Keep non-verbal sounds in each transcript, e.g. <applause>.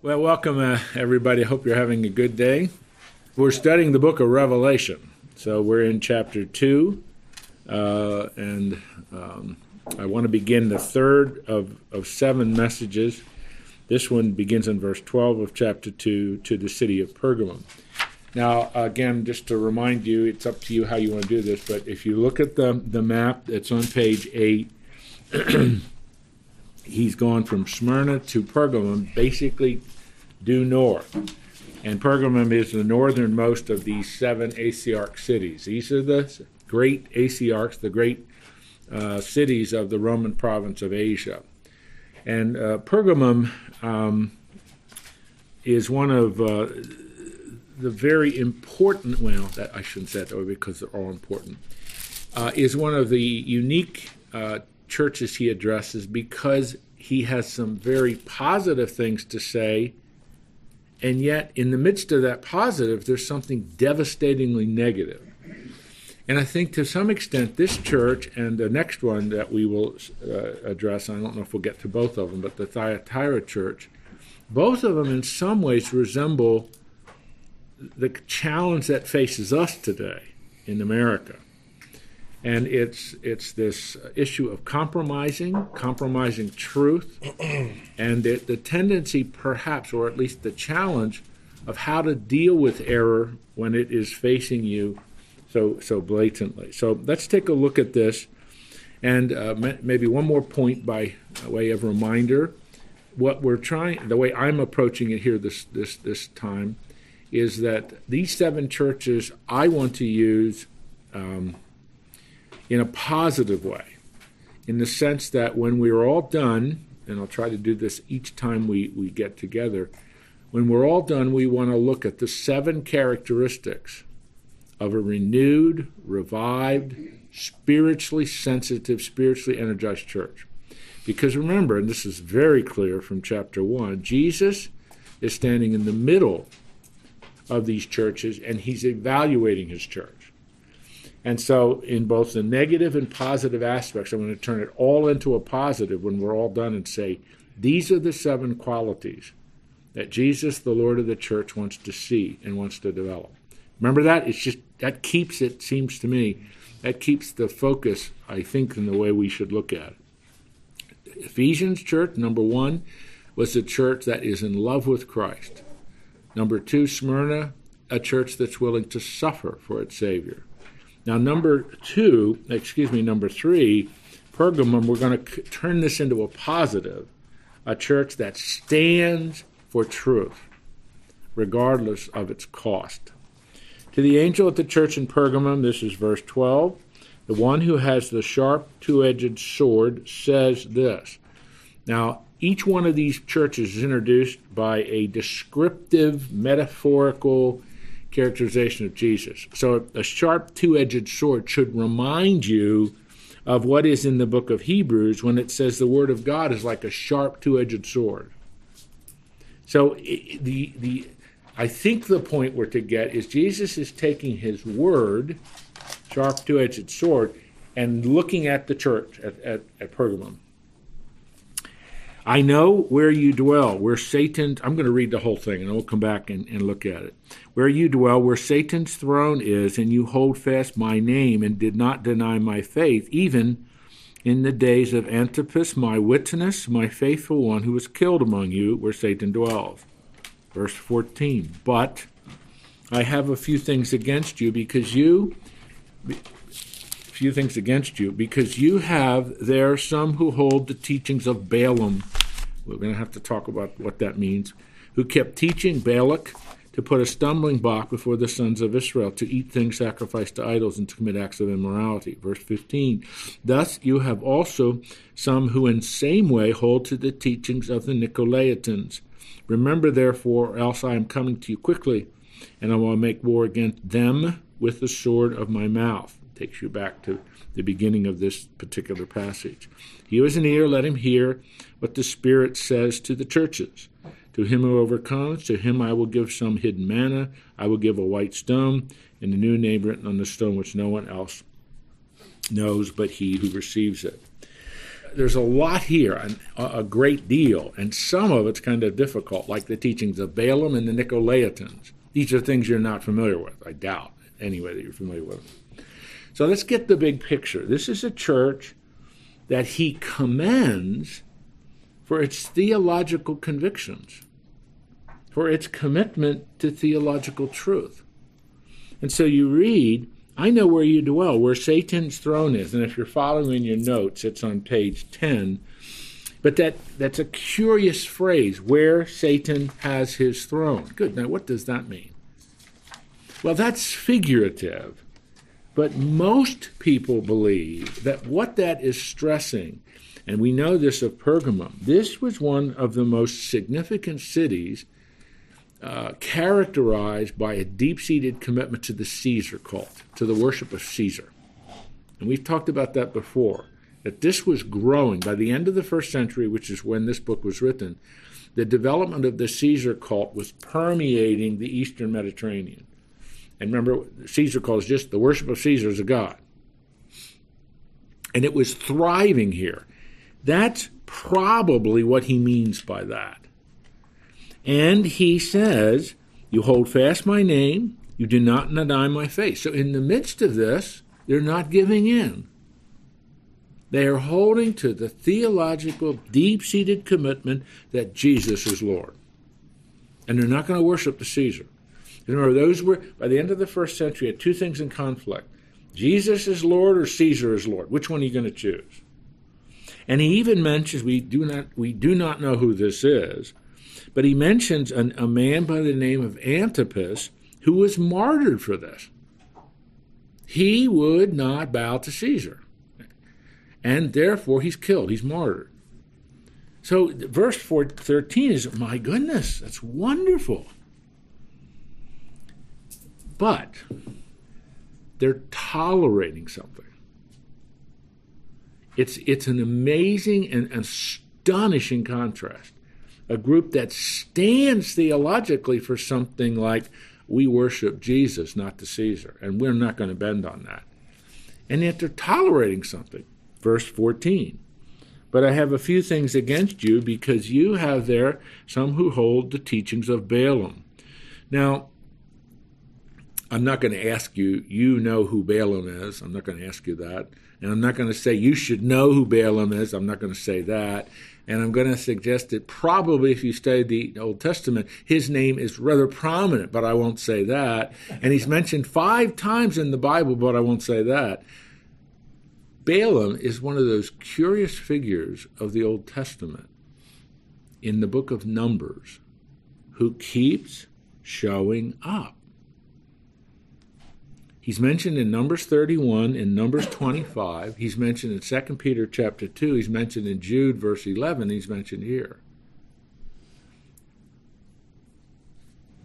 Well, welcome, uh, everybody. Hope you're having a good day. We're studying the book of Revelation. So we're in chapter 2, uh, and um, I want to begin the third of, of seven messages. This one begins in verse 12 of chapter 2 to the city of Pergamum. Now, again, just to remind you, it's up to you how you want to do this, but if you look at the, the map that's on page 8, <clears throat> he's gone from Smyrna to Pergamum, basically due north. And Pergamum is the northernmost of these seven Asiarch cities. These are the great Asiarchs, the great uh, cities of the Roman province of Asia. And uh, Pergamum um, is one of uh, the very important, well, that, I shouldn't say that way because they're all important, uh, is one of the unique uh, churches he addresses because he has some very positive things to say, and yet in the midst of that positive, there's something devastatingly negative. And I think to some extent, this church and the next one that we will uh, address, I don't know if we'll get to both of them, but the Thyatira church, both of them in some ways resemble the challenge that faces us today in America. And it's, it's this issue of compromising, compromising truth, <clears throat> and the, the tendency, perhaps, or at least the challenge, of how to deal with error when it is facing you so so blatantly. So let's take a look at this, and uh, maybe one more point by way of reminder. What we're trying, the way I'm approaching it here this this this time, is that these seven churches I want to use um, in a positive way, in the sense that when we're all done, and I'll try to do this each time we, we get together, when we're all done, we want to look at the seven characteristics of a renewed, revived, spiritually sensitive, spiritually energized church. Because remember, and this is very clear from chapter 1, Jesus is standing in the middle of these churches and he's evaluating his church. And so, in both the negative and positive aspects, I'm going to turn it all into a positive when we're all done and say, these are the seven qualities that Jesus, the Lord of the church, wants to see and wants to develop. Remember that? It's just that keeps it, seems to me, that keeps the focus, I think, in the way we should look at it. Ephesians church, number one, was a church that is in love with Christ. Number two, Smyrna, a church that's willing to suffer for its Savior. Now, number two, excuse me, number three, Pergamum, we're going to turn this into a positive, a church that stands for truth, regardless of its cost. To the angel at the church in Pergamum, this is verse 12, the one who has the sharp two edged sword says this. Now, each one of these churches is introduced by a descriptive, metaphorical characterization of Jesus. So, a sharp two edged sword should remind you of what is in the book of Hebrews when it says the word of God is like a sharp two edged sword. So, the, the I think the point we're to get is Jesus is taking his word, sharp two edged sword, and looking at the church at, at, at Pergamum. I know where you dwell, where Satan, I'm going to read the whole thing and we'll come back and, and look at it. Where you dwell, where Satan's throne is, and you hold fast my name and did not deny my faith, even in the days of Antipas, my witness, my faithful one, who was killed among you, where Satan dwells. Verse 14. But I have a few things against you because you, few things against you because you have there some who hold the teachings of Balaam. We're going to have to talk about what that means. Who kept teaching Balak to put a stumbling block before the sons of Israel, to eat things sacrificed to idols, and to commit acts of immorality. Verse 15. Thus you have also some who in same way hold to the teachings of the Nicolaitans. Remember, therefore, else I am coming to you quickly, and I will make war against them with the sword of my mouth. Takes you back to the beginning of this particular passage. He who an ear, let him hear what the Spirit says to the churches. To him who overcomes, to him I will give some hidden manna. I will give a white stone, and a new name written on the stone which no one else knows but he who receives it. there's a lot here, a great deal, and some of it's kind of difficult, like the teachings of Balaam and the Nicolaitans. These are things you're not familiar with, I doubt, anyway, that you're familiar with. So let's get the big picture. This is a church that he commends for its theological convictions, for its commitment to theological truth. And so you read, I know where you dwell, where Satan's throne is. And if you're following your notes, it's on page 10. But that, that's a curious phrase, where Satan has his throne. Good. Now, what does that mean? Well, that's figurative. But most people believe that what that is stressing, and we know this of Pergamum, this was one of the most significant cities uh, characterized by a deep seated commitment to the Caesar cult, to the worship of Caesar. And we've talked about that before, that this was growing. By the end of the first century, which is when this book was written, the development of the Caesar cult was permeating the Eastern Mediterranean. And remember, Caesar calls just the worship of Caesar as a god. And it was thriving here. That's probably what he means by that. And he says, You hold fast my name, you do not deny my face. So in the midst of this, they're not giving in. They are holding to the theological, deep seated commitment that Jesus is Lord. And they're not going to worship the Caesar. Remember, those were, by the end of the first century, had two things in conflict Jesus is Lord or Caesar is Lord. Which one are you going to choose? And he even mentions, we do not, we do not know who this is, but he mentions an, a man by the name of Antipas who was martyred for this. He would not bow to Caesar. And therefore, he's killed, he's martyred. So, verse 13 is, my goodness, that's wonderful. But they're tolerating something. It's, it's an amazing and astonishing contrast. A group that stands theologically for something like, we worship Jesus, not the Caesar, and we're not going to bend on that. And yet they're tolerating something. Verse 14. But I have a few things against you because you have there some who hold the teachings of Balaam. Now, I'm not going to ask you, you know who Balaam is. I'm not going to ask you that. And I'm not going to say you should know who Balaam is. I'm not going to say that. And I'm going to suggest that probably if you study the Old Testament, his name is rather prominent, but I won't say that. And he's mentioned five times in the Bible, but I won't say that. Balaam is one of those curious figures of the Old Testament in the book of Numbers who keeps showing up. He's mentioned in Numbers 31, in Numbers 25. He's mentioned in 2 Peter chapter 2. He's mentioned in Jude verse 11. He's mentioned here.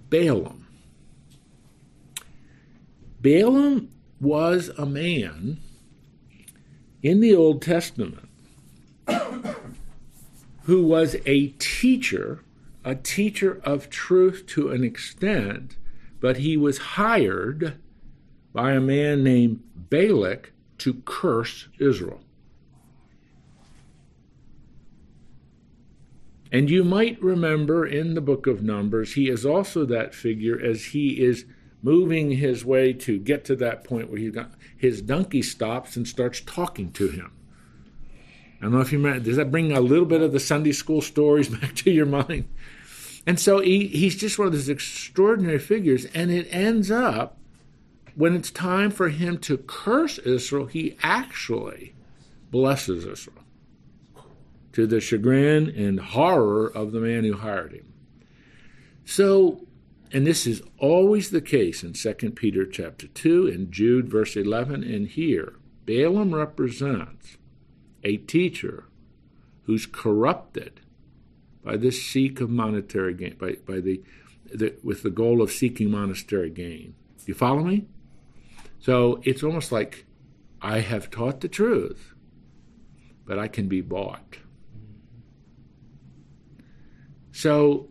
Balaam. Balaam was a man in the Old Testament who was a teacher, a teacher of truth to an extent, but he was hired by a man named Balak to curse Israel. And you might remember in the book of Numbers, he is also that figure as he is moving his way to get to that point where he's got his donkey stops and starts talking to him. I don't know if you remember, does that bring a little bit of the Sunday school stories <laughs> back to your mind? And so he, he's just one of those extraordinary figures, and it ends up when it's time for him to curse Israel, he actually blesses Israel to the chagrin and horror of the man who hired him. So, and this is always the case in 2 Peter chapter 2 and Jude verse 11 and here, Balaam represents a teacher who's corrupted by this seek of monetary gain, by, by the, the with the goal of seeking monetary gain. You follow me? So it's almost like I have taught the truth, but I can be bought. So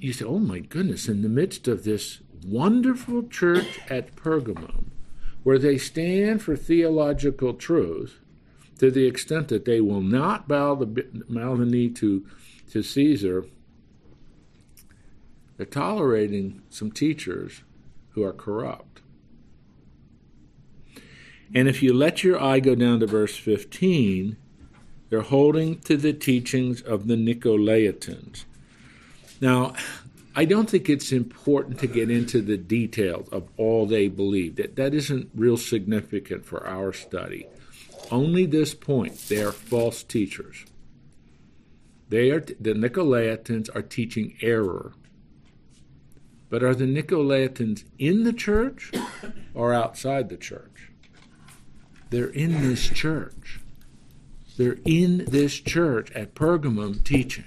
you say, oh my goodness, in the midst of this wonderful church at Pergamum, where they stand for theological truth, to the extent that they will not bow the, bow the knee to, to Caesar, they're tolerating some teachers who are corrupt. And if you let your eye go down to verse 15, they're holding to the teachings of the Nicolaitans. Now, I don't think it's important to get into the details of all they believe. That, that isn't real significant for our study. Only this point they are false teachers. They are the Nicolaitans are teaching error. But are the Nicolaitans in the church or outside the church? They're in this church. They're in this church at Pergamum teaching.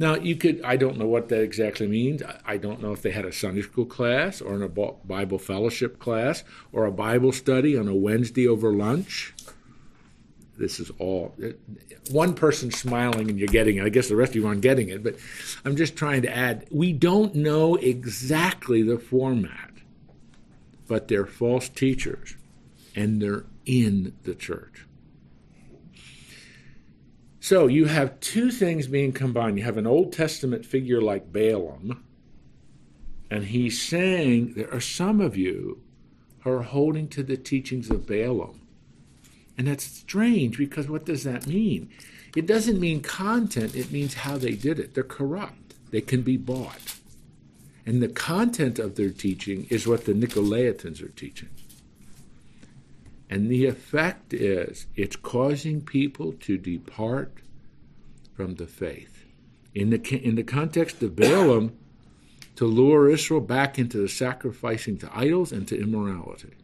Now, you could, I don't know what that exactly means. I don't know if they had a Sunday school class or a Bible fellowship class or a Bible study on a Wednesday over lunch. This is all one person smiling and you're getting it. I guess the rest of you aren't getting it, but I'm just trying to add we don't know exactly the format, but they're false teachers and they're in the church. So you have two things being combined. You have an Old Testament figure like Balaam, and he's saying there are some of you who are holding to the teachings of Balaam. And that's strange because what does that mean? It doesn't mean content, it means how they did it. They're corrupt, they can be bought. And the content of their teaching is what the Nicolaitans are teaching. And the effect is it's causing people to depart from the faith. In the, in the context of Balaam, to lure Israel back into the sacrificing to idols and to immorality.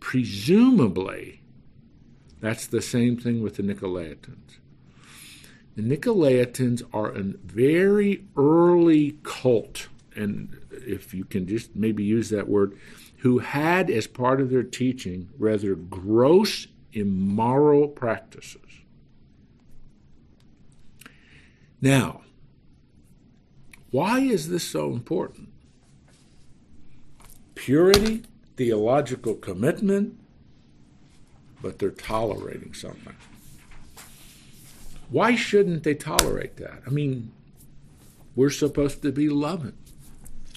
Presumably, that's the same thing with the Nicolaitans. The Nicolaitans are a very early cult, and if you can just maybe use that word, who had as part of their teaching rather gross immoral practices. Now, why is this so important? Purity, theological commitment, but they're tolerating something. Why shouldn't they tolerate that? I mean, we're supposed to be loving.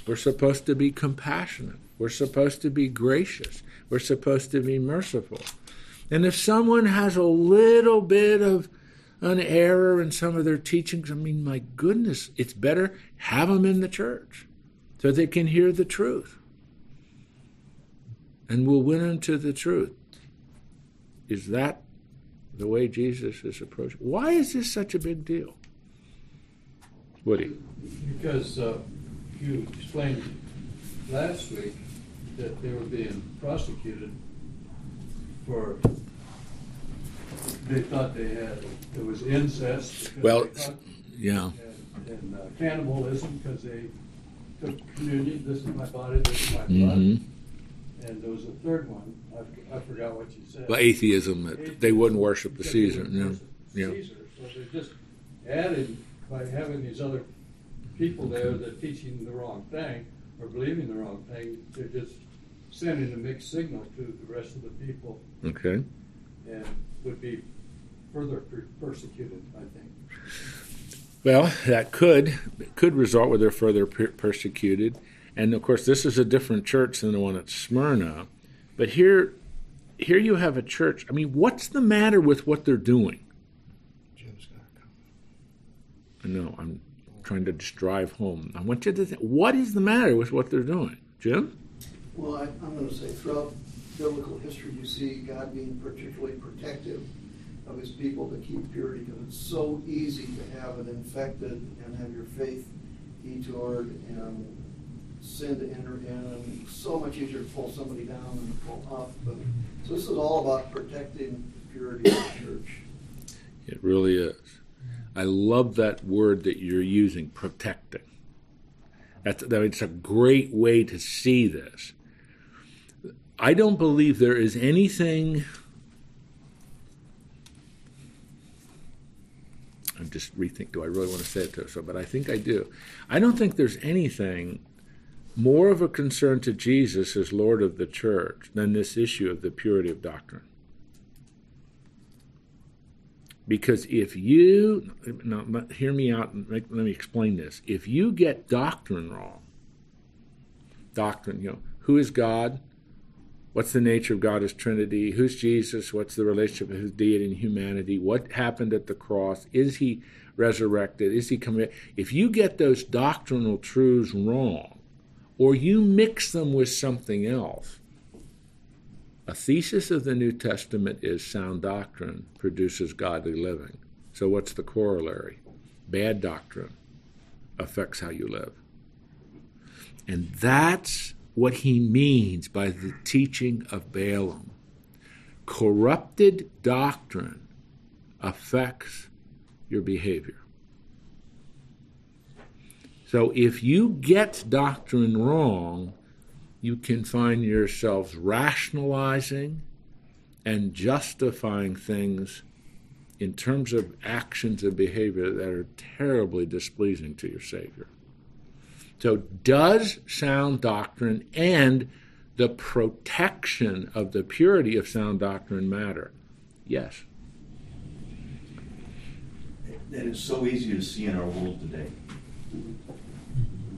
We're supposed to be compassionate. We're supposed to be gracious. We're supposed to be merciful. And if someone has a little bit of an error in some of their teachings, I mean, my goodness, it's better have them in the church so they can hear the truth. And we'll win them to the truth. Is that the way Jesus is approaching? Why is this such a big deal? Woody? Because uh, you explained last week that they were being prosecuted for they thought they had it was incest. Well, yeah. And, and uh, cannibalism because they took communion. This is my body. This is my blood. Mm-hmm. And there was a third one. I, I forgot what you said. Well, atheism. atheism they wouldn't worship the Caesar. Yeah. yeah. Caesar. So they just added by having these other people there that teaching the wrong thing or believing the wrong thing. They're just sending a mixed signal to the rest of the people. Okay. And would be further persecuted, I think. Well, that could could result where they're further per- persecuted, and of course, this is a different church than the one at Smyrna. But here, here you have a church. I mean, what's the matter with what they're doing? Jim's got to come. I know. I'm trying to just drive home. I want you to think. What is the matter with what they're doing, Jim? Well, I, am going to say throughout biblical history, you see God being particularly protective of his people to keep purity because it's so easy to have it infected and have your faith detoured and sin to enter in and so much easier to pull somebody down than pull up. But, so this is all about protecting the purity of the church. It really is. I love that word that you're using, protecting. That's, that it's a great way to see this. I don't believe there is anything I'm just rethink. Do I really want to say it to? So, but I think I do. I don't think there's anything more of a concern to Jesus as Lord of the Church than this issue of the purity of doctrine. Because if you, now, hear me out and make, let me explain this. If you get doctrine wrong, doctrine, you know, who is God? What's the nature of God as Trinity? Who's Jesus? What's the relationship of his deity and humanity? What happened at the cross? Is he resurrected? Is he coming? If you get those doctrinal truths wrong, or you mix them with something else, a thesis of the New Testament is sound doctrine produces godly living. So, what's the corollary? Bad doctrine affects how you live. And that's what he means by the teaching of Balaam. Corrupted doctrine affects your behavior. So, if you get doctrine wrong, you can find yourselves rationalizing and justifying things in terms of actions and behavior that are terribly displeasing to your Savior. So, does sound doctrine and the protection of the purity of sound doctrine matter? Yes. That is so easy to see in our world today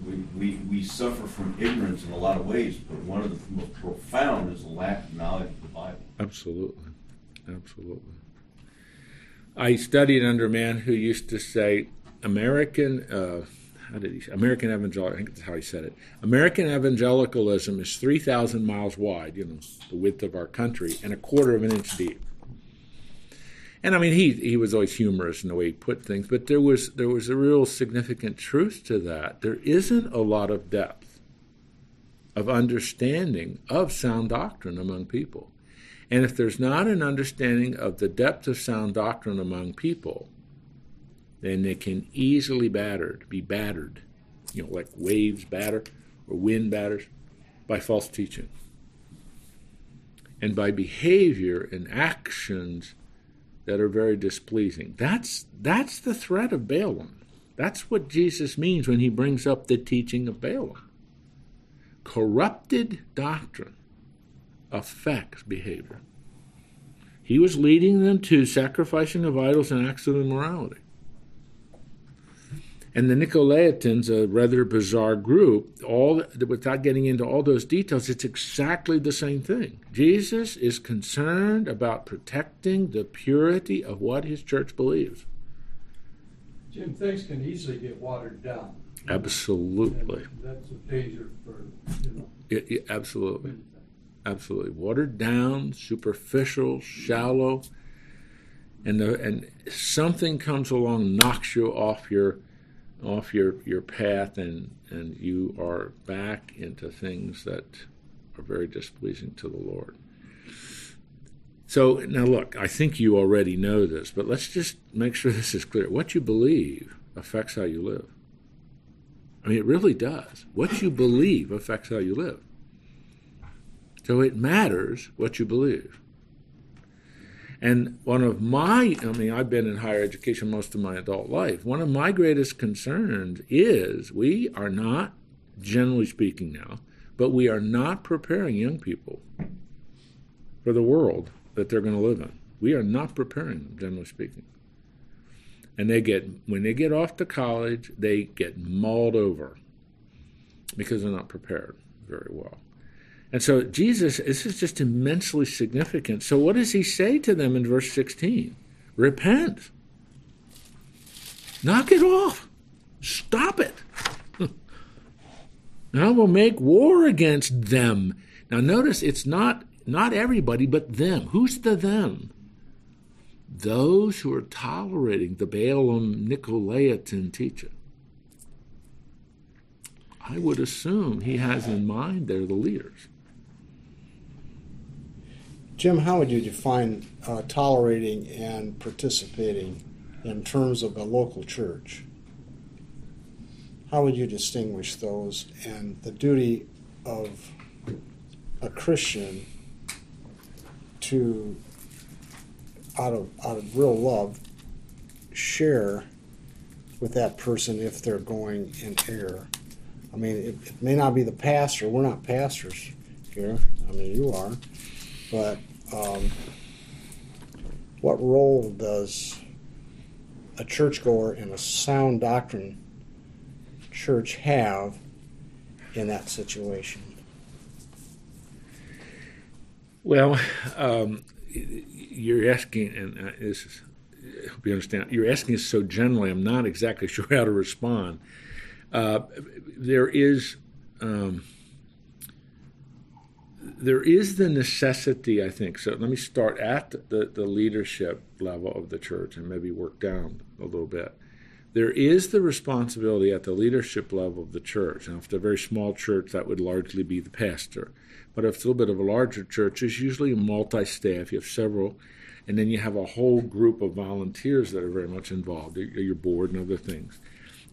we, we, we suffer from ignorance in a lot of ways, but one of the most profound is a lack of knowledge of the Bible. Absolutely. Absolutely. I studied under a man who used to say, American, uh, how did he say? American evangelical, I think that's how he said it. American evangelicalism is 3,000 miles wide, you know, the width of our country, and a quarter of an inch deep. And I mean, he he was always humorous in the way he put things, but there was there was a real significant truth to that. There isn't a lot of depth of understanding of sound doctrine among people. And if there's not an understanding of the depth of sound doctrine among people, then they can easily battered, be battered, you know, like waves batter or wind batters by false teaching. And by behavior and actions that are very displeasing. That's that's the threat of Balaam. That's what Jesus means when he brings up the teaching of Balaam. Corrupted doctrine affects behavior. He was leading them to sacrificing of idols and acts of immorality. And the Nicolaitans, a rather bizarre group, all without getting into all those details, it's exactly the same thing. Jesus is concerned about protecting the purity of what his church believes. Jim, things can easily get watered down. Absolutely. And that's a danger for, you know. Yeah, yeah, absolutely. Absolutely. Watered down, superficial, shallow, and the, and something comes along, knocks you off your off your, your path and, and you are back into things that are very displeasing to the Lord. So now look, I think you already know this, but let's just make sure <laughs> this is clear. What you believe affects how you live. I mean, it really does. What you believe affects how you live. So it matters what you believe. And one of my, I mean, I've been in higher education most of my adult life. One of my greatest concerns is we are not, generally speaking now, but we are not preparing young people for the world that they're going to live in. We are not preparing them, generally speaking. And they get, when they get off to college, they get mauled over because they're not prepared very well. And so Jesus, this is just immensely significant. So what does he say to them in verse 16? Repent. Knock it off. Stop it. And I will make war against them. Now notice it's not not everybody but them. Who's the them? Those who are tolerating the Balaam Nicolaitan teaching. I would assume he has in mind they're the leaders. Jim, how would you define uh, tolerating and participating in terms of a local church? How would you distinguish those and the duty of a Christian to, out of, out of real love, share with that person if they're going in error? I mean, it, it may not be the pastor. We're not pastors here. I mean, you are. But um, what role does a churchgoer in a sound doctrine church have in that situation? Well, um, you're asking, and uh, this is, I hope you understand, you're asking us so generally, I'm not exactly <laughs> sure how to respond. Uh, there is. Um, there is the necessity, I think. So let me start at the, the leadership level of the church and maybe work down a little bit. There is the responsibility at the leadership level of the church. Now, if it's a very small church, that would largely be the pastor. But if it's a little bit of a larger church, it's usually a multi staff. You have several, and then you have a whole group of volunteers that are very much involved, your board and other things.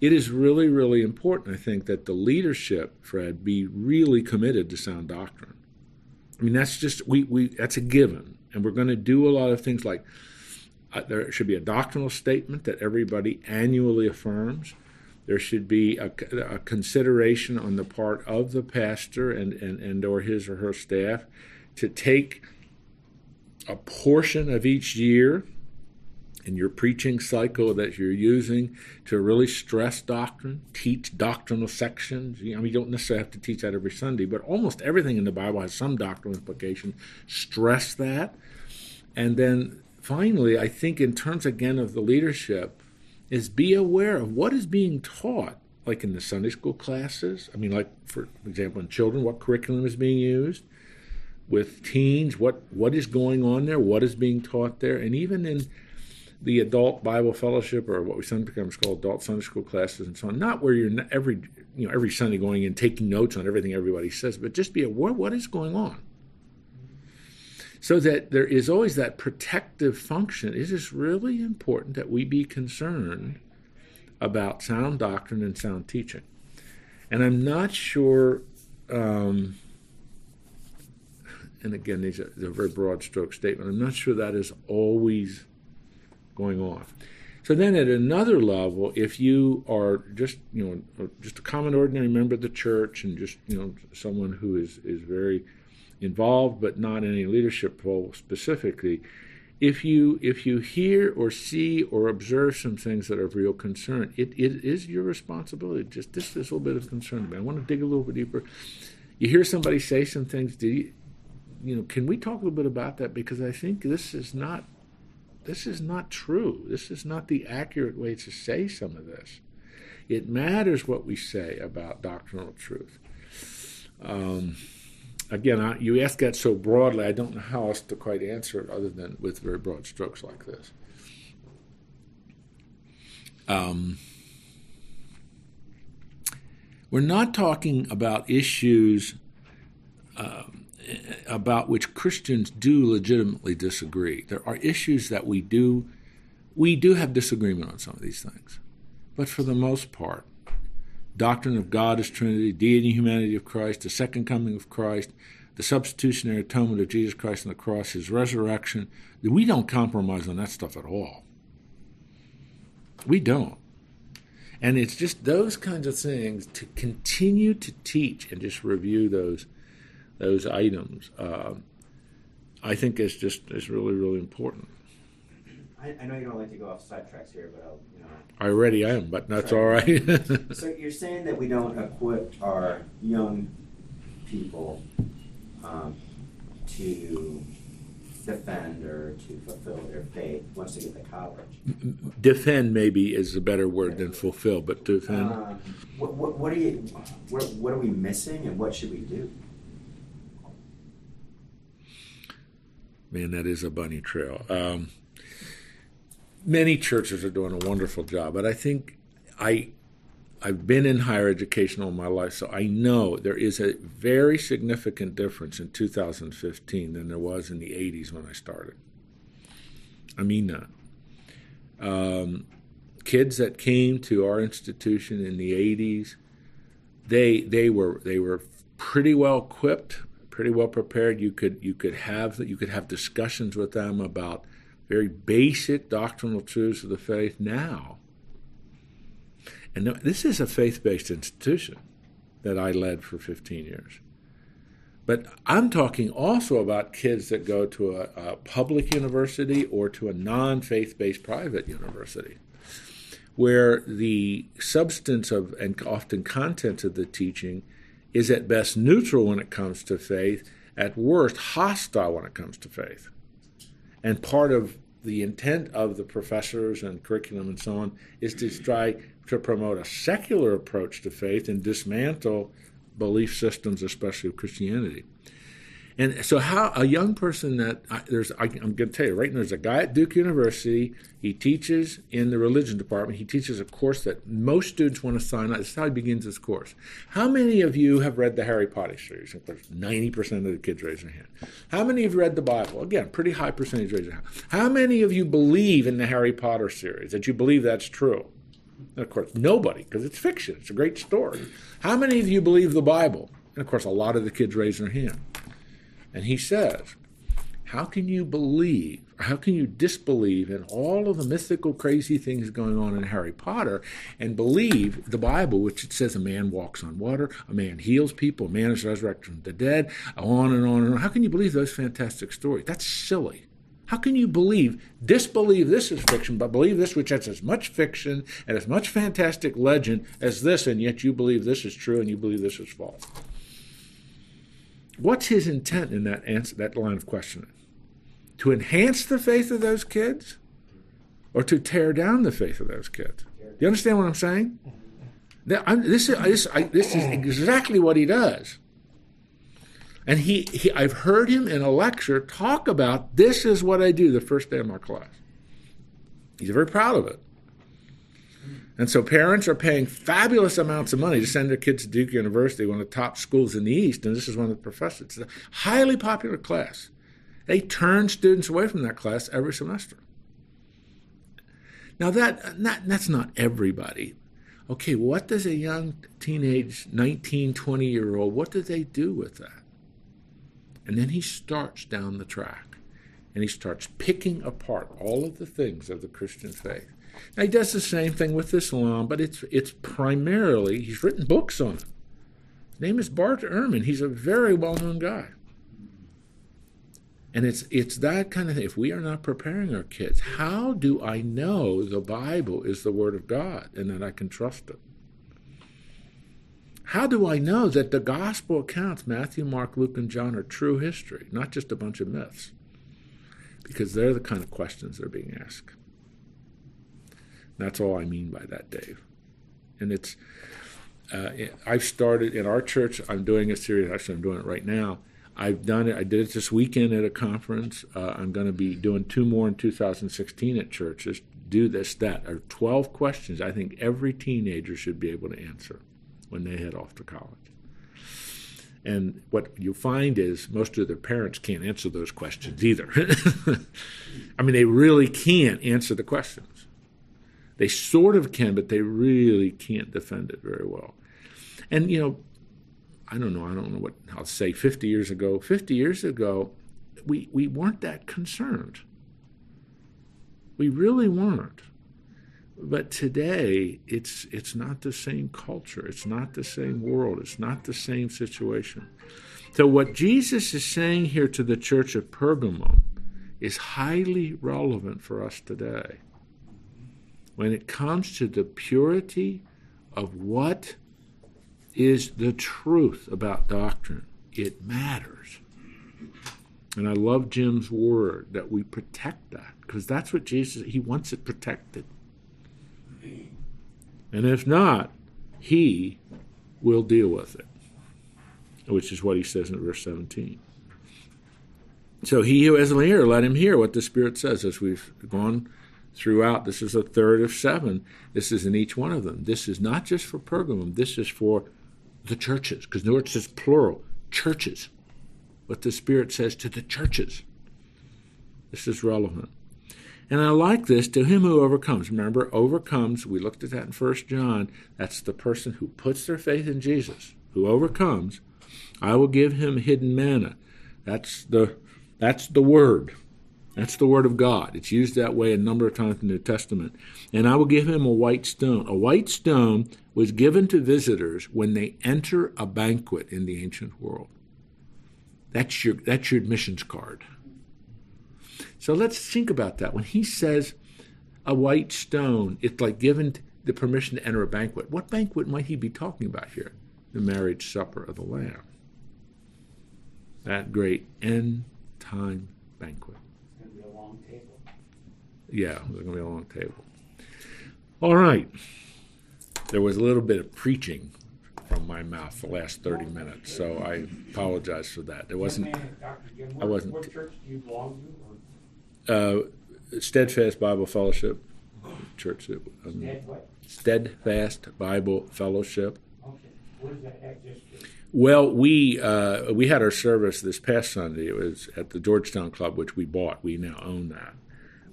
It is really, really important, I think, that the leadership, Fred, be really committed to sound doctrine I mean, that's just we we that's a given, and we're going to do a lot of things like uh, there should be a doctrinal statement that everybody annually affirms. There should be a, a consideration on the part of the pastor and, and, and or his or her staff to take a portion of each year in your preaching cycle that you're using to really stress doctrine, teach doctrinal sections. I mean, you don't necessarily have to teach that every Sunday, but almost everything in the Bible has some doctrinal implication. Stress that. And then finally, I think in terms again of the leadership, is be aware of what is being taught, like in the Sunday school classes. I mean, like for example, in children, what curriculum is being used. With teens, what what is going on there? What is being taught there? And even in the adult Bible fellowship or what we sometimes call adult Sunday school classes and so on. Not where you're every you know every Sunday going and taking notes on everything everybody says, but just be aware what is going on. So that there is always that protective function. It is really important that we be concerned about sound doctrine and sound teaching. And I'm not sure. Um, and again, these are, these are very broad stroke statement. I'm not sure that is always going on. So then, at another level, if you are just you know just a common ordinary member of the church and just you know someone who is is very involved but not in any leadership role specifically, if you if you hear or see or observe some things that are of real concern, it, it is your responsibility. Just this is a little bit of concern about. I want to dig a little bit deeper. You hear somebody say some things. Do you, you know? Can we talk a little bit about that? Because I think this is not this is not true. This is not the accurate way to say some of this. It matters what we say about doctrinal truth. Um, again, I, you ask that so broadly, I don't know how else to quite answer it other than with very broad strokes like this. Um, we're not talking about issues. Um, about which Christians do legitimately disagree. There are issues that we do we do have disagreement on some of these things. But for the most part, doctrine of God as Trinity, deity and humanity of Christ, the second coming of Christ, the substitutionary atonement of Jesus Christ on the cross, his resurrection, we don't compromise on that stuff at all. We don't. And it's just those kinds of things to continue to teach and just review those those items, uh, I think is just is really really important. I, I, know you don't like to go off sidetracks here, but I'll, you know. I already am, but that's all right. <laughs> so you're saying that we don't equip our young people um, to defend or to fulfill their faith once they get to college. Defend maybe is a better word than fulfill, but defend. Um, what, what, what, are you? What, what are we missing, and what should we do? Man, that is a bunny trail. Um, many churches are doing a wonderful job, but I think I I've been in higher education all my life, so I know there is a very significant difference in 2015 than there was in the 80s when I started. I mean that. Um, kids that came to our institution in the 80s, they they were they were pretty well equipped pretty well prepared. You could you could have you could have discussions with them about very basic doctrinal truths of the faith now. And this is a faith-based institution that I led for 15 years. But I'm talking also about kids that go to a, a public university or to a non faith based private university. where the substance of and often content of the teaching is at best neutral when it comes to faith, at worst hostile when it comes to faith. And part of the intent of the professors and curriculum and so on is to try to promote a secular approach to faith and dismantle belief systems, especially of Christianity. And so, how a young person that I, there's, I, am going to tell you right now, there's a guy at Duke University. He teaches in the religion department. He teaches a course that most students want to sign up. This is how he begins his course. How many of you have read the Harry Potter series? Of course, Ninety percent of the kids raise their hand. How many have read the Bible? Again, pretty high percentage raise their hand. How many of you believe in the Harry Potter series? That you believe that's true? And of course, nobody, because it's fiction. It's a great story. How many of you believe the Bible? And of course, a lot of the kids raise their hand. And he says, How can you believe, how can you disbelieve in all of the mythical, crazy things going on in Harry Potter and believe the Bible, which it says a man walks on water, a man heals people, a man is resurrected from the dead, on and on and on? How can you believe those fantastic stories? That's silly. How can you believe, disbelieve this is fiction, but believe this which has as much fiction and as much fantastic legend as this, and yet you believe this is true and you believe this is false? What's his intent in that answer, that line of questioning? To enhance the faith of those kids, or to tear down the faith of those kids? Do you understand what I'm saying? This is, this, this is exactly what he does. And he, he, I've heard him in a lecture talk about this is what I do the first day of my class. He's very proud of it. And so parents are paying fabulous amounts of money to send their kids to Duke University, one of the top schools in the East, and this is one of the professors. It's a highly popular class. They turn students away from that class every semester. Now that, that that's not everybody. Okay, what does a young teenage 19, 20 year old, what do they do with that? And then he starts down the track and he starts picking apart all of the things of the Christian faith. Now, he does the same thing with Islam, but it's, it's primarily, he's written books on it. His name is Bart Ehrman. He's a very well known guy. And it's, it's that kind of thing. If we are not preparing our kids, how do I know the Bible is the Word of God and that I can trust it? How do I know that the gospel accounts, Matthew, Mark, Luke, and John, are true history, not just a bunch of myths? Because they're the kind of questions that are being asked. That's all I mean by that, Dave. And it's, uh, I've started in our church, I'm doing a series, actually, I'm doing it right now. I've done it, I did it this weekend at a conference. Uh, I'm going to be doing two more in 2016 at churches. Do this, that. Are 12 questions I think every teenager should be able to answer when they head off to college. And what you find is most of their parents can't answer those questions either. <laughs> I mean, they really can't answer the questions. They sort of can, but they really can't defend it very well. And, you know, I don't know, I don't know what I'll say 50 years ago. 50 years ago, we, we weren't that concerned. We really weren't. But today, it's, it's not the same culture. It's not the same world. It's not the same situation. So, what Jesus is saying here to the church of Pergamum is highly relevant for us today. When it comes to the purity of what is the truth about doctrine, it matters. And I love Jim's word that we protect that because that's what Jesus, he wants it protected. And if not, he will deal with it, which is what he says in verse 17. So he who has an ear, let him hear what the Spirit says as we've gone throughout. This is a third of seven. This is in each one of them. This is not just for Pergamum, this is for the churches, because notice it's plural churches. What the Spirit says to the churches. This is relevant. And I like this to him who overcomes. Remember, overcomes, we looked at that in First John. That's the person who puts their faith in Jesus, who overcomes. I will give him hidden manna. That's the that's the word. That's the word of God. It's used that way a number of times in the New Testament. And I will give him a white stone. A white stone was given to visitors when they enter a banquet in the ancient world. That's your that's your admissions card. So let's think about that. When he says, a white stone. It's like given the permission to enter a banquet. What banquet might he be talking about here? The marriage supper of the Lamb. That great end time banquet. It's gonna be a long table. Yeah, there's going to be a long table. All right. There was a little bit of preaching from my mouth the last 30 minutes, so I apologize for that. There wasn't Young man, Dr. Jim, I wasn't- what church do you belong to? Uh, Steadfast Bible Fellowship Church. that, um, Steadfast Bible Fellowship. Okay, where's that at? Well, we uh, we had our service this past Sunday. It was at the Georgetown Club, which we bought. We now own that,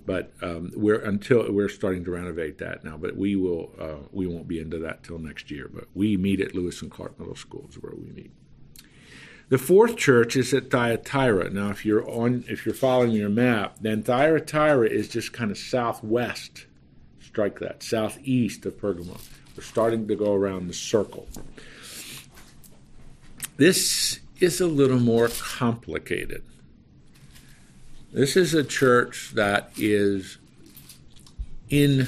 but um, we're until we're starting to renovate that now. But we will uh, we won't be into that till next year. But we meet at Lewis and Clark Middle School is where we meet. The fourth church is at Thyatira. Now, if you're on if you're following your map, then Thyatira is just kind of southwest. Strike that southeast of Pergamum. We're starting to go around the circle. This is a little more complicated. This is a church that is in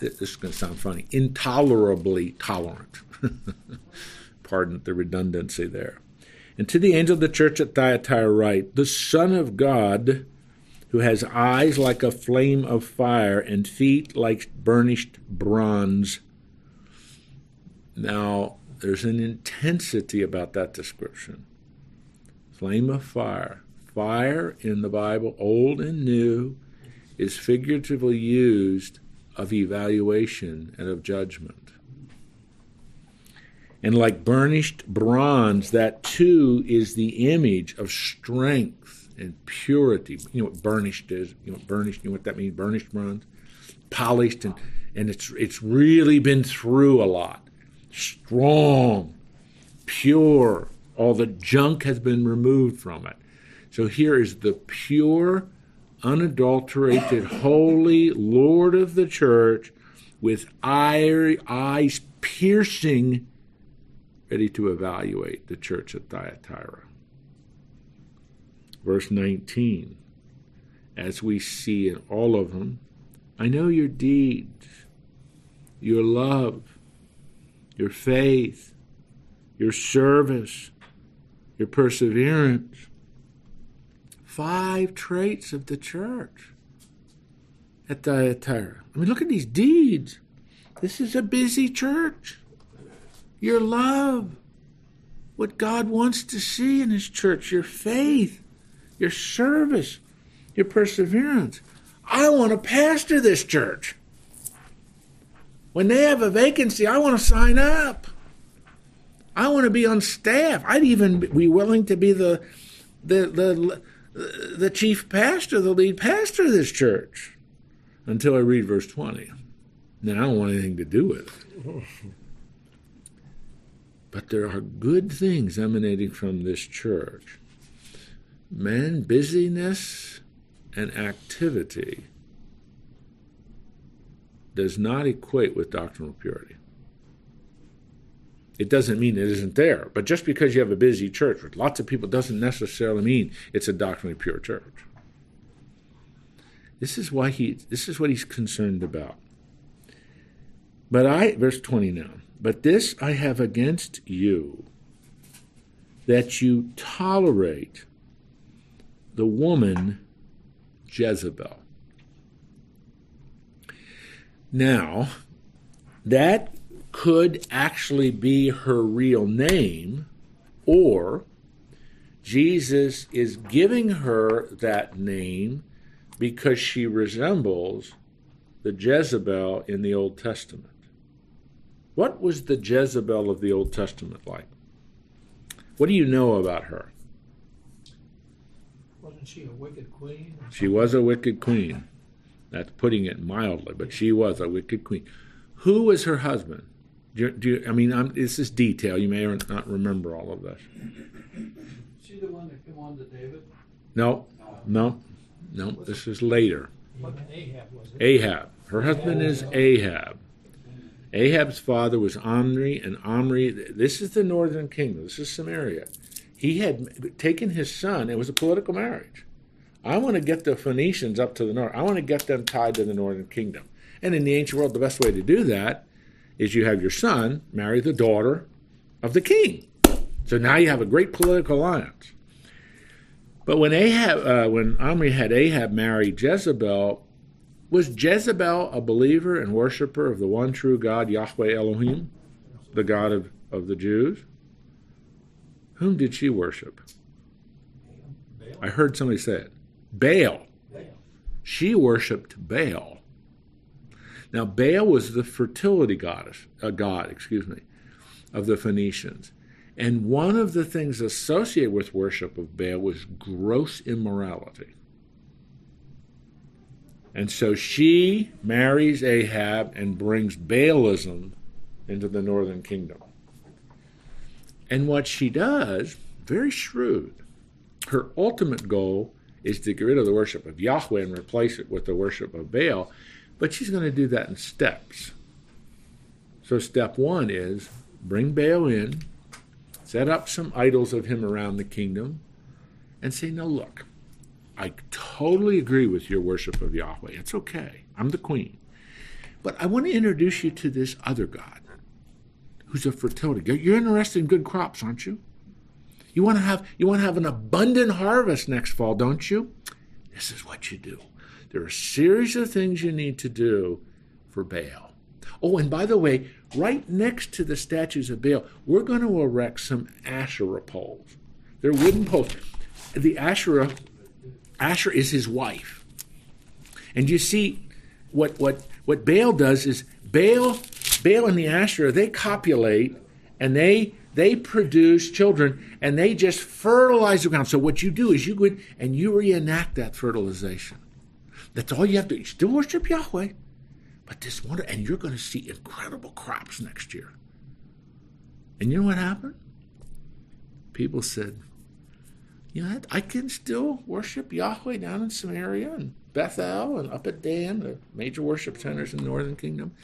this is going to sound funny, intolerably tolerant. <laughs> Pardon the redundancy there. And to the angel of the church at Thyatira write, the Son of God, who has eyes like a flame of fire and feet like burnished bronze. Now, there's an intensity about that description. Flame of fire. Fire in the Bible, Old and New, is figuratively used of evaluation and of judgment. And like burnished bronze, that too is the image of strength and purity. You know what burnished is? You know what burnished, you know what that means? Burnished bronze? Polished and, and it's it's really been through a lot strong, pure. All the junk has been removed from it. So here is the pure, unadulterated, holy Lord of the church with eye, eyes piercing, ready to evaluate the church at Thyatira. Verse 19 As we see in all of them, I know your deeds, your love your faith, your service, your perseverance. Five traits of the church at Thyatira. I mean, look at these deeds. This is a busy church. Your love, what God wants to see in His church, your faith, your service, your perseverance. I want to pastor this church. When they have a vacancy, I want to sign up. I want to be on staff. I'd even be willing to be the the the the chief pastor, the lead pastor of this church. Until I read verse 20. Then I don't want anything to do with it. But there are good things emanating from this church. Man, busyness and activity does not equate with doctrinal purity. It doesn't mean it isn't there, but just because you have a busy church with lots of people doesn't necessarily mean it's a doctrinally pure church. This is why he this is what he's concerned about. But I verse 20 now. But this I have against you that you tolerate the woman Jezebel. Now, that could actually be her real name, or Jesus is giving her that name because she resembles the Jezebel in the Old Testament. What was the Jezebel of the Old Testament like? What do you know about her? Wasn't she a wicked queen? She was a wicked queen. That's putting it mildly, but she was a wicked queen. Who was her husband? Do you, do you, I mean, I'm, this is detail. You may or not remember all of this. She the one that came on to David? No, no, no. This is later. Ahab was it? Ahab. Her husband is Ahab. Ahab's father was Omri, and Omri. This is the northern kingdom. This is Samaria. He had taken his son. It was a political marriage. I want to get the Phoenicians up to the north. I want to get them tied to the northern kingdom. And in the ancient world, the best way to do that is you have your son marry the daughter of the king. So now you have a great political alliance. But when Ahab, uh, when Omri had Ahab marry Jezebel, was Jezebel a believer and worshiper of the one true God, Yahweh Elohim, the God of, of the Jews? Whom did she worship? I heard somebody say it. Baal. She worshipped Baal. Now Baal was the fertility goddess, uh, god, excuse me, of the Phoenicians. And one of the things associated with worship of Baal was gross immorality. And so she marries Ahab and brings Baalism into the northern kingdom. And what she does, very shrewd, her ultimate goal is to get rid of the worship of Yahweh and replace it with the worship of Baal, but she's going to do that in steps. So, step one is bring Baal in, set up some idols of him around the kingdom, and say, No, look, I totally agree with your worship of Yahweh. It's okay. I'm the queen. But I want to introduce you to this other God who's a fertility. You're interested in good crops, aren't you? You want to have you want to have an abundant harvest next fall, don't you? This is what you do. There are a series of things you need to do for Baal. Oh, and by the way, right next to the statues of Baal, we're going to erect some Asherah poles. They're wooden poles. The Asherah, Asherah is his wife. And you see, what what what Baal does is Baal, Baal and the Asherah, they copulate and they they produce children and they just fertilize the ground. So what you do is you go in and you reenact that fertilization. That's all you have to do. You still worship Yahweh, but this wonder, and you're going to see incredible crops next year. And you know what happened? People said, you know, I can still worship Yahweh down in Samaria and Bethel and up at Dan, the major worship centers in the Northern Kingdom,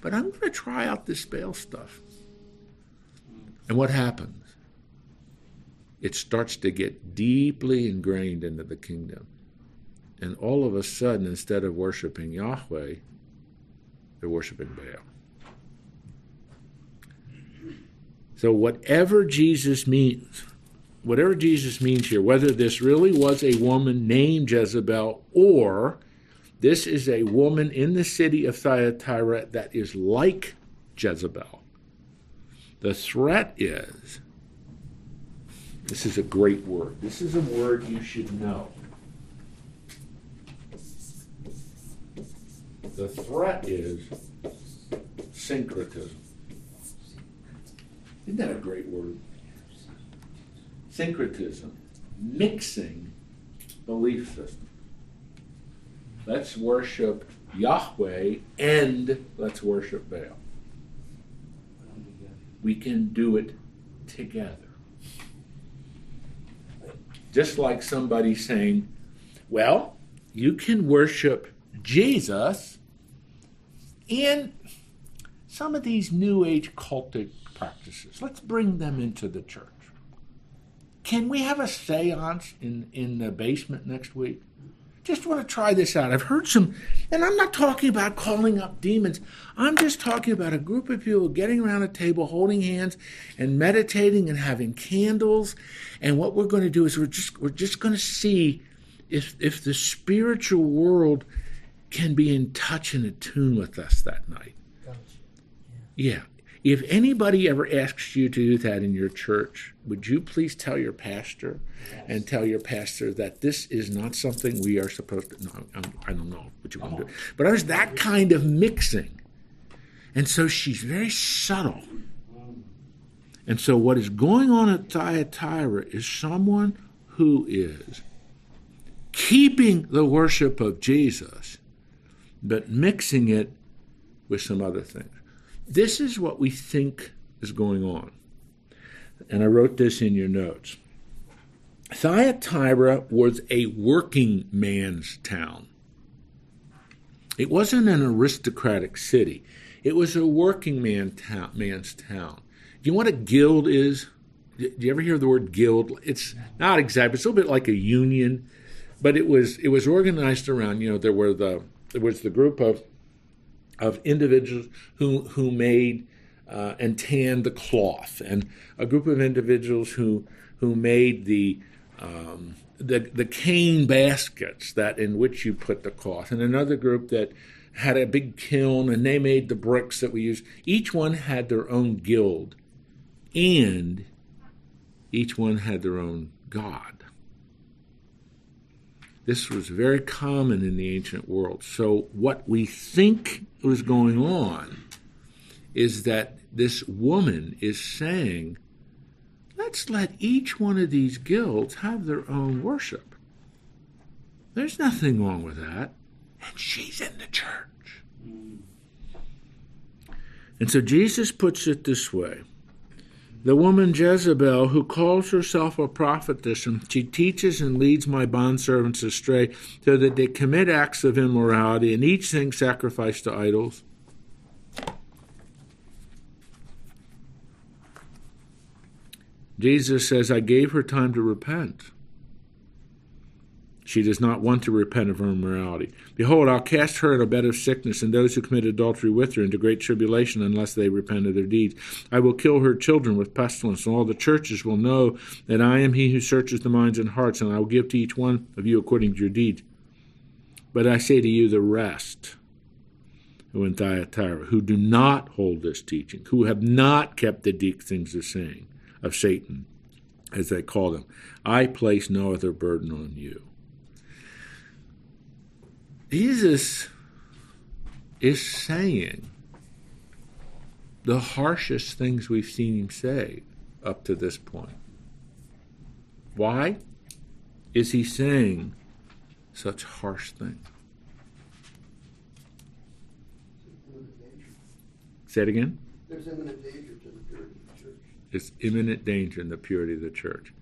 but I'm going to try out this Baal stuff. And what happens? It starts to get deeply ingrained into the kingdom. And all of a sudden, instead of worshiping Yahweh, they're worshiping Baal. So, whatever Jesus means, whatever Jesus means here, whether this really was a woman named Jezebel or this is a woman in the city of Thyatira that is like Jezebel, the threat is this is a great word. This is a word you should know. The threat is syncretism. Isn't that a great word? Syncretism, mixing belief systems. Let's worship Yahweh and let's worship Baal. We can do it together. Just like somebody saying, well, you can worship Jesus in some of these New Age cultic practices. Let's bring them into the church. Can we have a seance in, in the basement next week? Just want to try this out. I've heard some, and I'm not talking about calling up demons. I'm just talking about a group of people getting around a table, holding hands, and meditating and having candles. And what we're going to do is we're just we're just going to see if if the spiritual world can be in touch and attune with us that night. Yeah. If anybody ever asks you to do that in your church, would you please tell your pastor yes. and tell your pastor that this is not something we are supposed to? No, I'm, I do not know what you want to do, oh. but there's that kind of mixing, and so she's very subtle. Mm. And so, what is going on at Thyatira is someone who is keeping the worship of Jesus, but mixing it with some other things. This is what we think is going on. And I wrote this in your notes. Thyatira was a working man's town. It wasn't an aristocratic city. It was a working man ta- man's town. Do you know what a guild is? Do you ever hear the word guild? It's not exactly. It's a little bit like a union. but it was it was organized around you know there were the was the group of of individuals who who made uh, and tanned the cloth, and a group of individuals who who made the um, the the cane baskets that in which you put the cloth, and another group that had a big kiln and they made the bricks that we use. Each one had their own guild, and each one had their own god. This was very common in the ancient world. So, what we think was going on is that this woman is saying, let's let each one of these guilds have their own worship. There's nothing wrong with that. And she's in the church. And so Jesus puts it this way the woman Jezebel, who calls herself a prophetess, and she teaches and leads my bondservants astray, so that they commit acts of immorality and each thing sacrificed to idols. Jesus says, I gave her time to repent. She does not want to repent of her immorality. Behold, I'll cast her in a bed of sickness, and those who commit adultery with her into great tribulation, unless they repent of their deeds. I will kill her children with pestilence, and all the churches will know that I am he who searches the minds and hearts, and I will give to each one of you according to your deeds. But I say to you, the rest who in Thyatira, who do not hold this teaching, who have not kept the deep things of saying of Satan, as they call them, I place no other burden on you. Jesus is saying the harshest things we've seen him say up to this point. Why is he saying such harsh things? Say it again. There's imminent danger to the purity of the church. It's imminent danger in the purity of the church.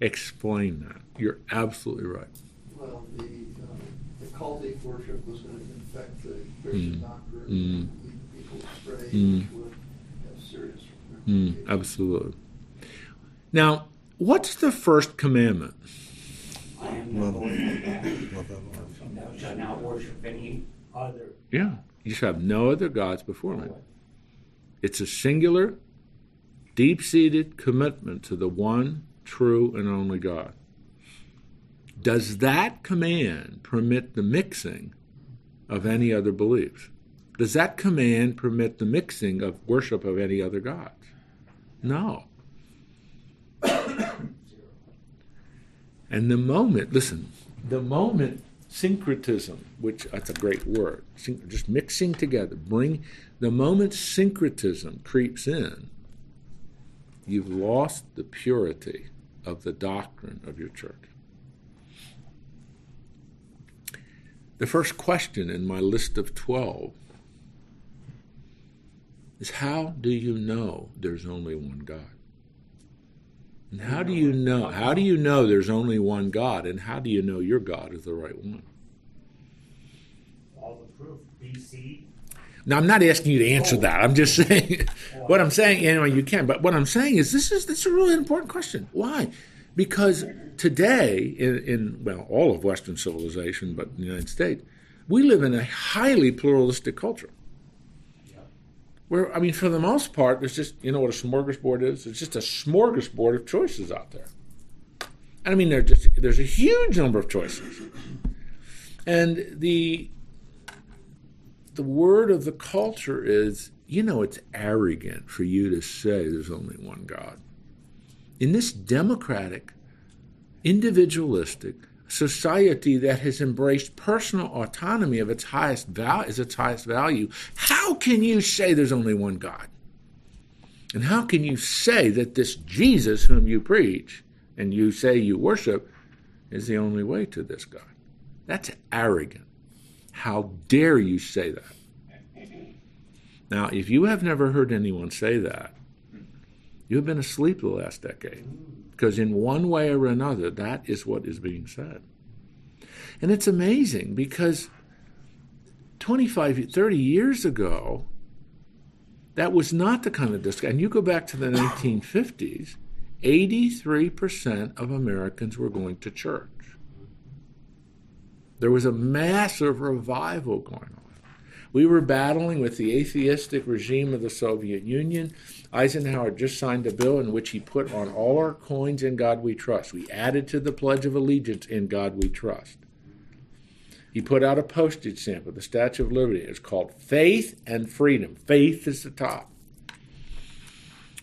Explain that. You're absolutely right. Well, the, the cultic worship was going to infect the Christian Mm. doctrine Mm. and lead people astray, Mm. which would have serious Mm, absolutely. Now, what's the first commandment? I am the Lord thy God. Thou shalt not worship any other. Yeah, you shall have no other gods before me. It's a singular, deep seated commitment to the one true and only God. Does that command permit the mixing of any other beliefs? Does that command permit the mixing of worship of any other gods? No. And the moment, listen, the moment syncretism, which that's a great word, just mixing together, bring the moment syncretism creeps in, you've lost the purity of the doctrine of your church. The first question in my list of 12 is how do you know there's only one God? And how do you know? How do you know there's only one God? And how do you know your God is the right one? All the proof. BC. Now, I'm not asking you to answer that. I'm just saying <laughs> what I'm saying. Anyway, you can. But what I'm saying is this is this is a really important question. Why? Because today, in, in well, all of Western civilization, but in the United States, we live in a highly pluralistic culture. Where I mean, for the most part, there's just you know what a smorgasbord is. It's just a smorgasbord of choices out there. And I mean, just there's a huge number of choices, and the the word of the culture is, you know, it's arrogant for you to say there's only one God. In this democratic, individualistic society that has embraced personal autonomy of its highest its highest value, how can you say there's only one God? And how can you say that this Jesus whom you preach and you say you worship is the only way to this God? That's arrogant. How dare you say that? Now, if you have never heard anyone say that, you have been asleep the last decade. Because in one way or another, that is what is being said. And it's amazing because 25, 30 years ago, that was not the kind of discussion. And you go back to the 1950s, 83% of Americans were going to church. There was a massive revival going on. We were battling with the atheistic regime of the Soviet Union. Eisenhower just signed a bill in which he put on all our coins in God we trust. We added to the Pledge of Allegiance in God we trust. He put out a postage stamp of the Statue of Liberty. It's called Faith and Freedom. Faith is the top.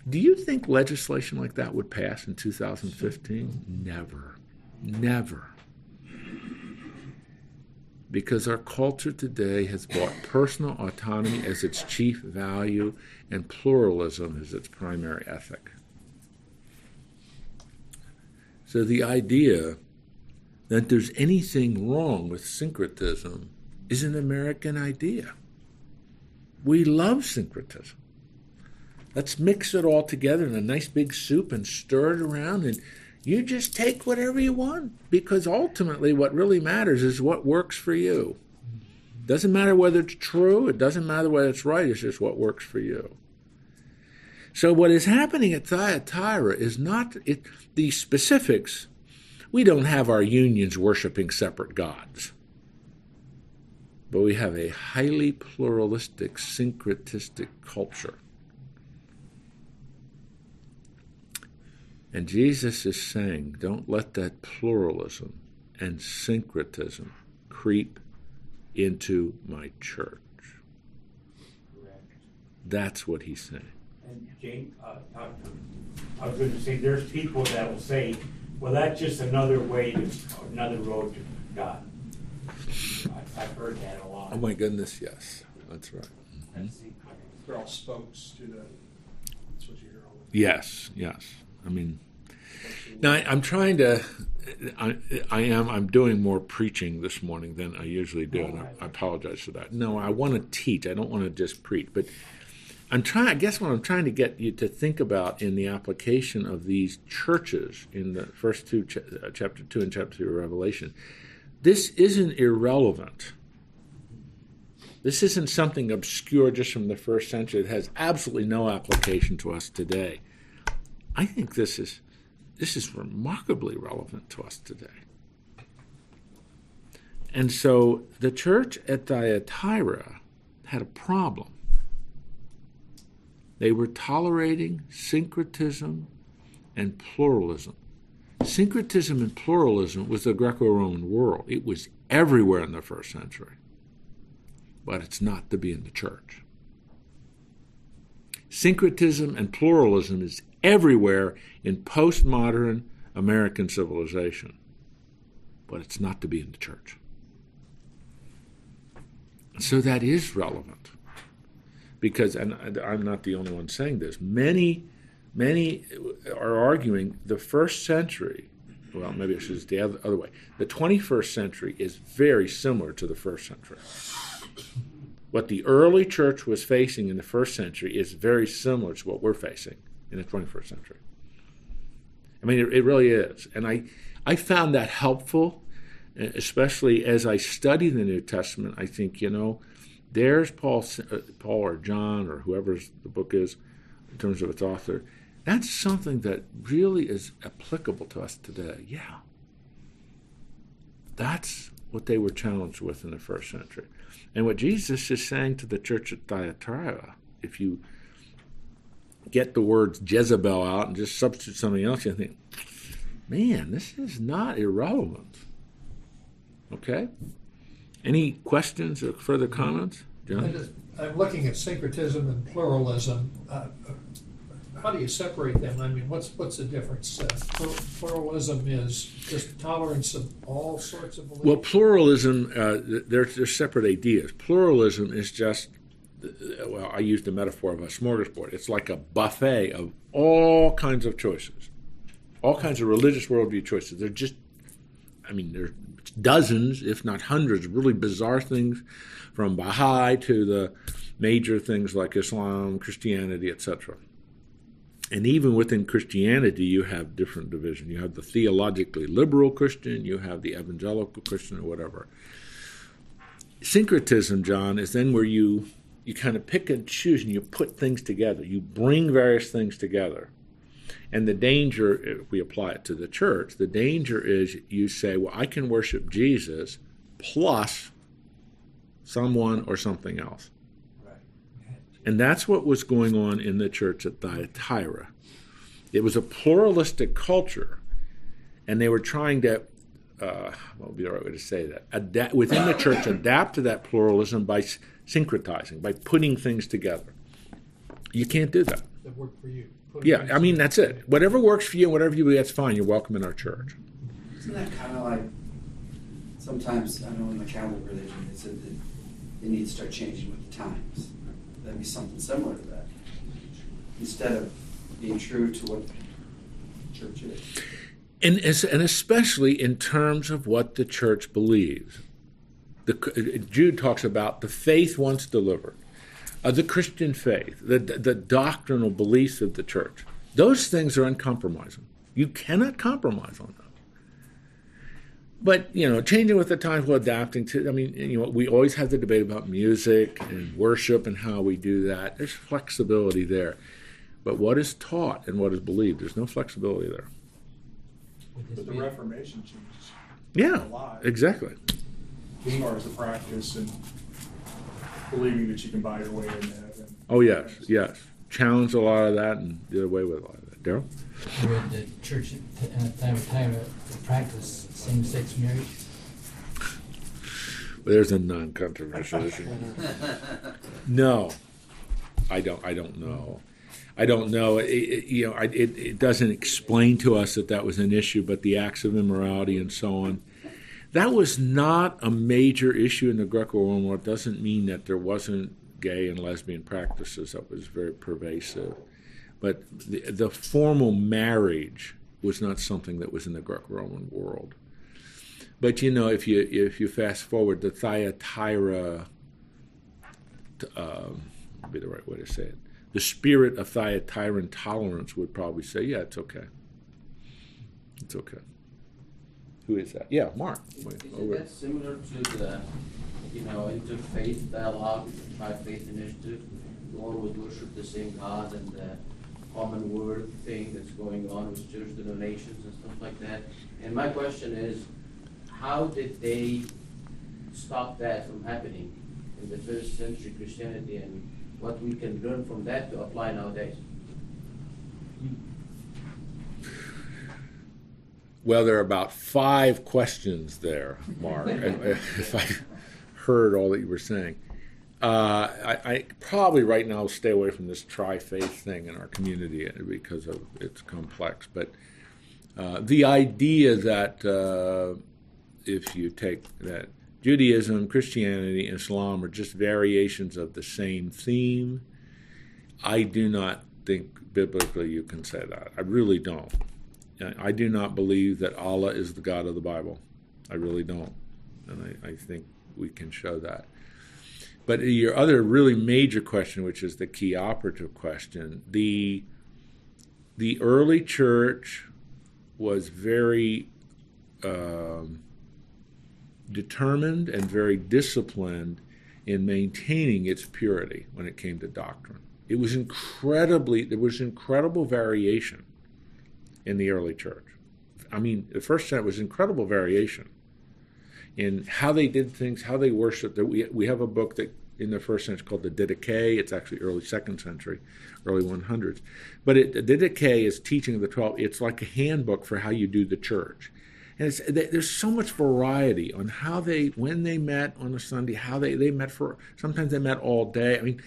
Do you think legislation like that would pass in 2015? Never. Never. Because our culture today has bought personal autonomy as its chief value and pluralism as its primary ethic. So the idea that there's anything wrong with syncretism is an American idea. We love syncretism. Let's mix it all together in a nice big soup and stir it around, and you just take whatever you want because ultimately what really matters is what works for you. Doesn't matter whether it's true, it doesn't matter whether it's right, it's just what works for you. So, what is happening at Thyatira is not it, the specifics. We don't have our unions worshiping separate gods, but we have a highly pluralistic, syncretistic culture. And Jesus is saying, don't let that pluralism and syncretism creep into my church. Correct. That's what he's saying. And Jane, uh, I was gonna say, there's people that will say, well, that's just another way to, another road to God. I- I've heard that a lot. Oh my goodness, yes, that's right. They're all spokes to the, that's what you hear all the time. Yes, yes. I mean, now I, I'm trying to. I, I am. I'm doing more preaching this morning than I usually do, and I, I apologize for that. No, I want to teach. I don't want to just preach, but I'm trying. I guess what I'm trying to get you to think about in the application of these churches in the first two, ch- uh, chapter two and chapter three of Revelation. This isn't irrelevant. This isn't something obscure just from the first century. It has absolutely no application to us today. I think this is this is remarkably relevant to us today. And so the church at Thyatira had a problem. They were tolerating syncretism and pluralism. Syncretism and pluralism was the Greco Roman world, it was everywhere in the first century. But it's not to be in the church. Syncretism and pluralism is everywhere in postmodern American civilization, but it's not to be in the church. So that is relevant because, and I'm not the only one saying this, many, many are arguing the first century, well, maybe it's just the other, other way, the 21st century is very similar to the first century. What the early church was facing in the first century is very similar to what we're facing in the 21st century. I mean, it, it really is. And I, I found that helpful, especially as I study the New Testament. I think, you know, there's Paul, uh, Paul or John or whoever the book is in terms of its author. That's something that really is applicable to us today. Yeah. That's what they were challenged with in the first century. And what Jesus is saying to the church at Thyatira, if you get the words Jezebel out and just substitute something else, you think, man, this is not irrelevant. Okay? Any questions or further comments? John? I'm looking at syncretism and pluralism. Uh, How do you separate them? I mean, what's, what's the difference? Uh, Pluralism is just tolerance of all sorts of beliefs. Well, pluralism, uh, they're, they're separate ideas. Pluralism is just, uh, well, I use the metaphor of a smorgasbord. It's like a buffet of all kinds of choices, all kinds of religious worldview choices. They're just, I mean, there are dozens, if not hundreds, of really bizarre things from Baha'i to the major things like Islam, Christianity, etc. And even within Christianity, you have different division. You have the theologically liberal Christian, you have the evangelical Christian, or whatever. Syncretism, John, is then where you you kind of pick and choose and you put things together. You bring various things together. And the danger, if we apply it to the church, the danger is you say, well, I can worship Jesus plus someone or something else. Right. And that's what was going on in the church at Thyatira. It was a pluralistic culture, and they were trying to, uh, what would be the right way to say that, adapt, within the church, adapt to that pluralism by syncretizing, by putting things together. You can't do that. That work for you. Put Yeah, I mean, that's it. Whatever works for you, whatever you do, that's fine. You're welcome in our church. Isn't that kind of like, sometimes, I know in the Catholic religion, they said that they need to start changing with the times. That'd be something similar to that. Instead of being true to what the church is. and es- and especially in terms of what the church believes. The, Jude talks about the faith once delivered, uh, the Christian faith, the the doctrinal beliefs of the church. Those things are uncompromising. You cannot compromise on them. But you know, changing with the times, while adapting to. I mean, you know, we always have the debate about music and worship and how we do that. There's flexibility there, but what is taught and what is believed, there's no flexibility there. But the Reformation changes Yeah, A lot. exactly. As far as the practice and believing that you can buy your way into heaven. Oh yes, yes. Challenge a lot of that and did away with a lot of that. Daryl? Would the church at uh, Thyatira practice same-sex marriage? There's a non-controversial <laughs> issue. No, I don't. I don't know. I don't know. It, it, you know, I, it, it doesn't explain to us that that was an issue, but the acts of immorality and so on. That was not a major issue in the Greco-Roman world. It doesn't mean that there wasn't gay and lesbian practices that was very pervasive, but the, the formal marriage was not something that was in the Greco-Roman world. But you know, if you if you fast forward, the Thyatira, um, be the right way to say it. The spirit of Thyatiran tolerance would probably say, yeah, it's okay. It's okay. Who is that? Yeah, Mark. Wait, Is over. that similar to the, you know, interfaith dialogue, tri-faith initiative? We all would worship the same God and the common word thing that's going on with church denominations and stuff like that. And my question is, how did they stop that from happening in the first century Christianity and what we can learn from that to apply nowadays? Hmm. Well, there are about five questions there, Mark, <laughs> if if I heard all that you were saying. Uh, I, I probably right now stay away from this tri-faith thing in our community because of it's complex. But uh, the idea that uh, if you take that Judaism, Christianity, and Islam are just variations of the same theme, I do not think biblically you can say that. I really don't. I do not believe that Allah is the God of the Bible. I really don't. And I, I think we can show that. But your other really major question, which is the key operative question, the the early church was very um, determined and very disciplined in maintaining its purity when it came to doctrine. It was incredibly there was incredible variation in the early church. I mean, the first century was incredible variation in how they did things, how they worshipped. We we have a book that in the first century called the Didache. It's actually early second century, early 100s. But it, the Didache is teaching of the 12. It's like a handbook for how you do the church. And it's, there's so much variety on how they, when they met on a Sunday, how they, they met for, sometimes they met all day. I mean,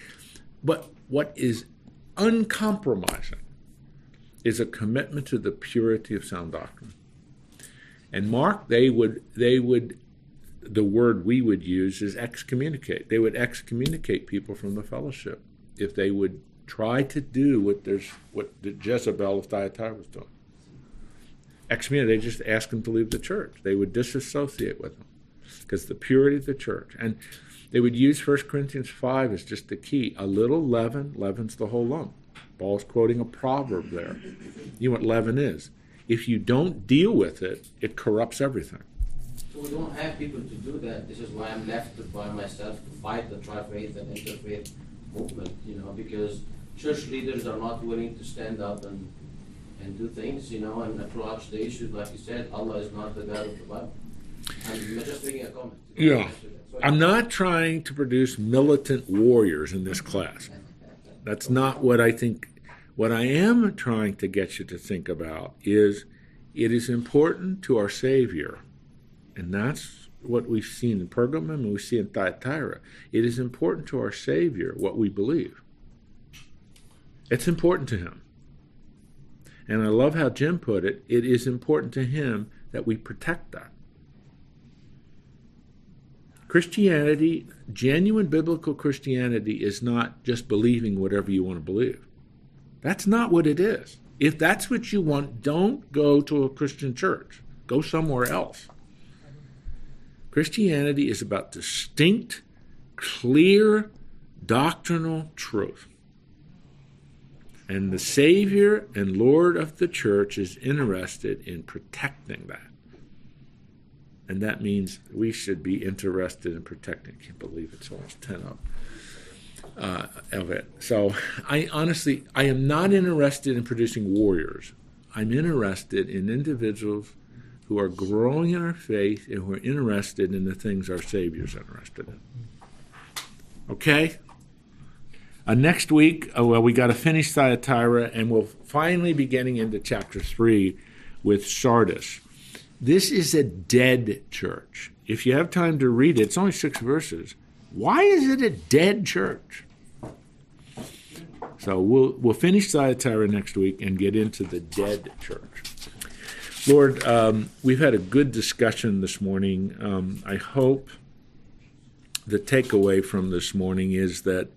but what is uncompromising is a commitment to the purity of sound doctrine. And Mark, they would, they would, the word we would use is excommunicate. They would excommunicate people from the fellowship if they would try to do what there's what the Jezebel of Thyatira was doing. Excommunicate, they just ask them to leave the church. They would disassociate with them because the purity of the church. And they would use 1 Corinthians 5 as just the key. A little leaven leavens the whole lump. Paul's quoting a proverb there. You know what leaven is. If you don't deal with it, it corrupts everything. So we don't have people to do that. This is why I'm left by myself to fight the tri-faith and interfaith movement, you know, because church leaders are not willing to stand up and, and do things, you know, and approach the issue, like you said, Allah is not the God of the Bible. I'm just making a comment. Yeah. I'm not trying to produce militant warriors in this class. That's not what I think. What I am trying to get you to think about is it is important to our Savior, and that's what we've seen in Pergamum and we see in Thyatira. It is important to our Savior what we believe. It's important to Him. And I love how Jim put it it is important to Him that we protect that. Christianity, genuine biblical Christianity, is not just believing whatever you want to believe. That's not what it is. If that's what you want, don't go to a Christian church. Go somewhere else. Christianity is about distinct, clear, doctrinal truth. And the Savior and Lord of the church is interested in protecting that. And that means we should be interested in protecting. I can't believe it's almost 10 up. Uh, of it. So I honestly, I am not interested in producing warriors. I'm interested in individuals who are growing in our faith and who are interested in the things our Savior's interested in. Okay? Uh, next week, uh, well, we got to finish Thyatira, and we'll finally be getting into chapter 3 with Sardis. This is a dead church. If you have time to read it, it's only six verses. Why is it a dead church? So we'll we'll finish Thyatira next week and get into the dead church. Lord, um, we've had a good discussion this morning. Um, I hope the takeaway from this morning is that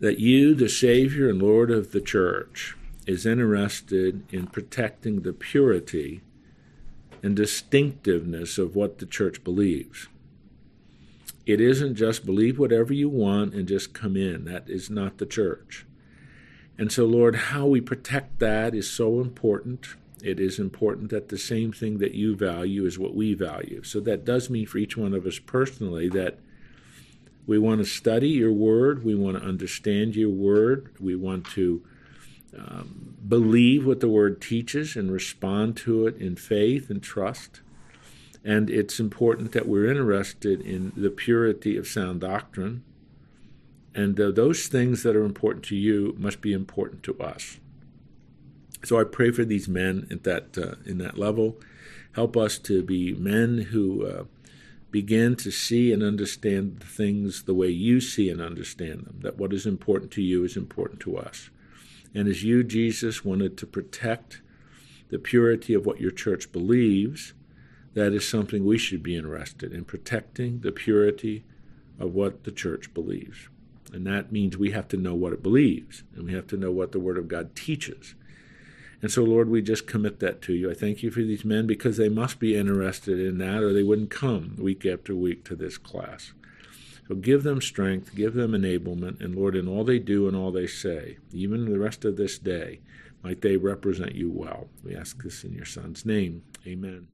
that you, the Savior and Lord of the church, is interested in protecting the purity and distinctiveness of what the church believes. It isn't just believe whatever you want and just come in. That is not the church. And so, Lord, how we protect that is so important. It is important that the same thing that you value is what we value. So that does mean for each one of us personally that we want to study your word, we want to understand your word, we want to um, believe what the word teaches and respond to it in faith and trust. And it's important that we're interested in the purity of sound doctrine. And uh, those things that are important to you must be important to us. So I pray for these men at that uh, in that level. Help us to be men who uh, begin to see and understand things the way you see and understand them. That what is important to you is important to us. And as you, Jesus, wanted to protect the purity of what your church believes, that is something we should be interested in protecting the purity of what the church believes. And that means we have to know what it believes, and we have to know what the Word of God teaches. And so, Lord, we just commit that to you. I thank you for these men because they must be interested in that, or they wouldn't come week after week to this class. Give them strength, give them enablement, and Lord, in all they do and all they say, even the rest of this day, might they represent you well. We ask this in your Son's name. Amen.